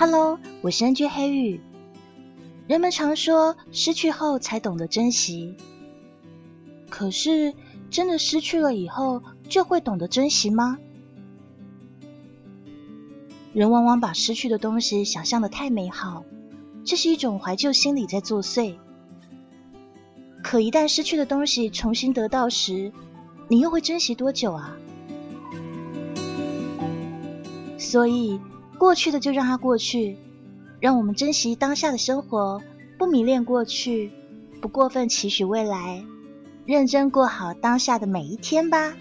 Hello，我是 NJ 黑羽。人们常说失去后才懂得珍惜，可是真的失去了以后就会懂得珍惜吗？人往往把失去的东西想象的太美好，这是一种怀旧心理在作祟。可一旦失去的东西重新得到时，你又会珍惜多久啊？所以。过去的就让它过去，让我们珍惜当下的生活，不迷恋过去，不过分期许未来，认真过好当下的每一天吧。